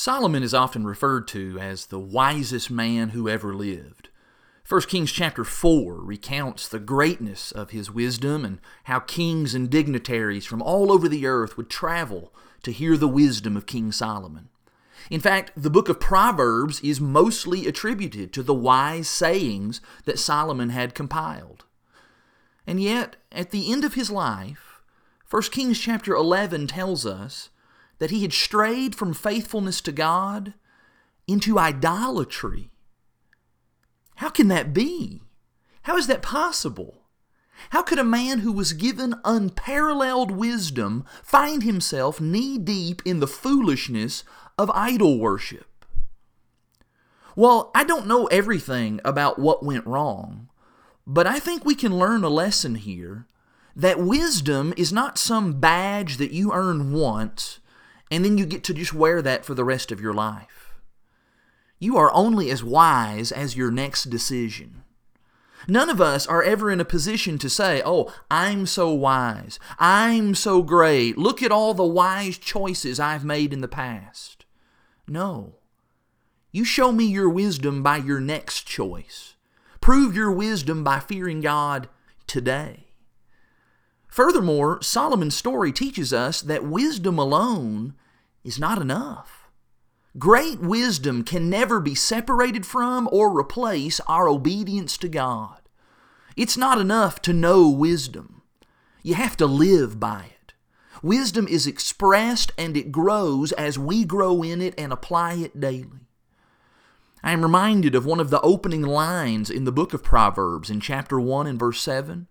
Solomon is often referred to as the wisest man who ever lived. 1 Kings chapter 4 recounts the greatness of his wisdom and how kings and dignitaries from all over the earth would travel to hear the wisdom of King Solomon. In fact, the book of Proverbs is mostly attributed to the wise sayings that Solomon had compiled. And yet, at the end of his life, 1 Kings chapter 11 tells us that he had strayed from faithfulness to God into idolatry. How can that be? How is that possible? How could a man who was given unparalleled wisdom find himself knee deep in the foolishness of idol worship? Well, I don't know everything about what went wrong, but I think we can learn a lesson here that wisdom is not some badge that you earn once and then you get to just wear that for the rest of your life. You are only as wise as your next decision. None of us are ever in a position to say, Oh, I'm so wise. I'm so great. Look at all the wise choices I've made in the past. No. You show me your wisdom by your next choice. Prove your wisdom by fearing God today. Furthermore, Solomon's story teaches us that wisdom alone is not enough. Great wisdom can never be separated from or replace our obedience to God. It's not enough to know wisdom. You have to live by it. Wisdom is expressed and it grows as we grow in it and apply it daily. I am reminded of one of the opening lines in the book of Proverbs in chapter 1 and verse 7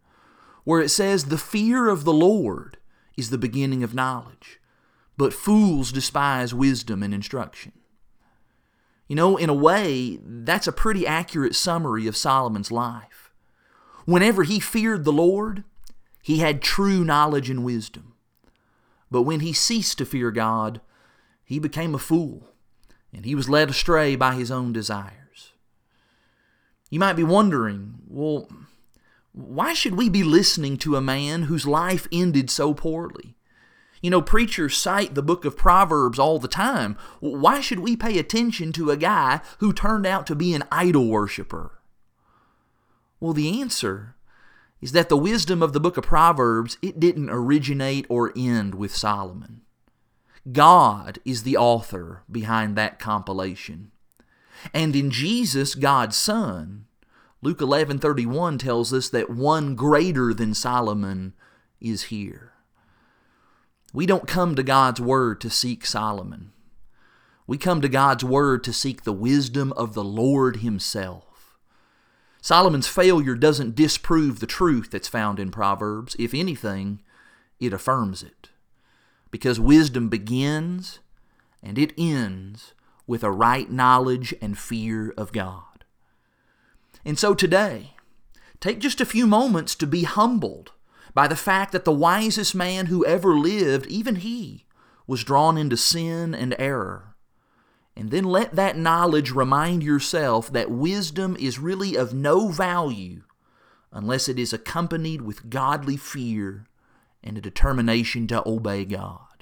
where it says, The fear of the Lord is the beginning of knowledge, but fools despise wisdom and instruction. You know, in a way, that's a pretty accurate summary of Solomon's life. Whenever he feared the Lord, he had true knowledge and wisdom. But when he ceased to fear God, he became a fool, and he was led astray by his own desires. You might be wondering, well, why should we be listening to a man whose life ended so poorly? You know, preachers cite the book of Proverbs all the time. Why should we pay attention to a guy who turned out to be an idol worshiper? Well, the answer is that the wisdom of the book of Proverbs, it didn't originate or end with Solomon. God is the author behind that compilation. And in Jesus, God's Son, Luke 11:31 tells us that one greater than Solomon is here. We don't come to God's word to seek Solomon. We come to God's word to seek the wisdom of the Lord himself. Solomon's failure doesn't disprove the truth that's found in Proverbs. If anything, it affirms it. Because wisdom begins and it ends with a right knowledge and fear of God. And so today, take just a few moments to be humbled by the fact that the wisest man who ever lived, even he, was drawn into sin and error. And then let that knowledge remind yourself that wisdom is really of no value unless it is accompanied with godly fear and a determination to obey God.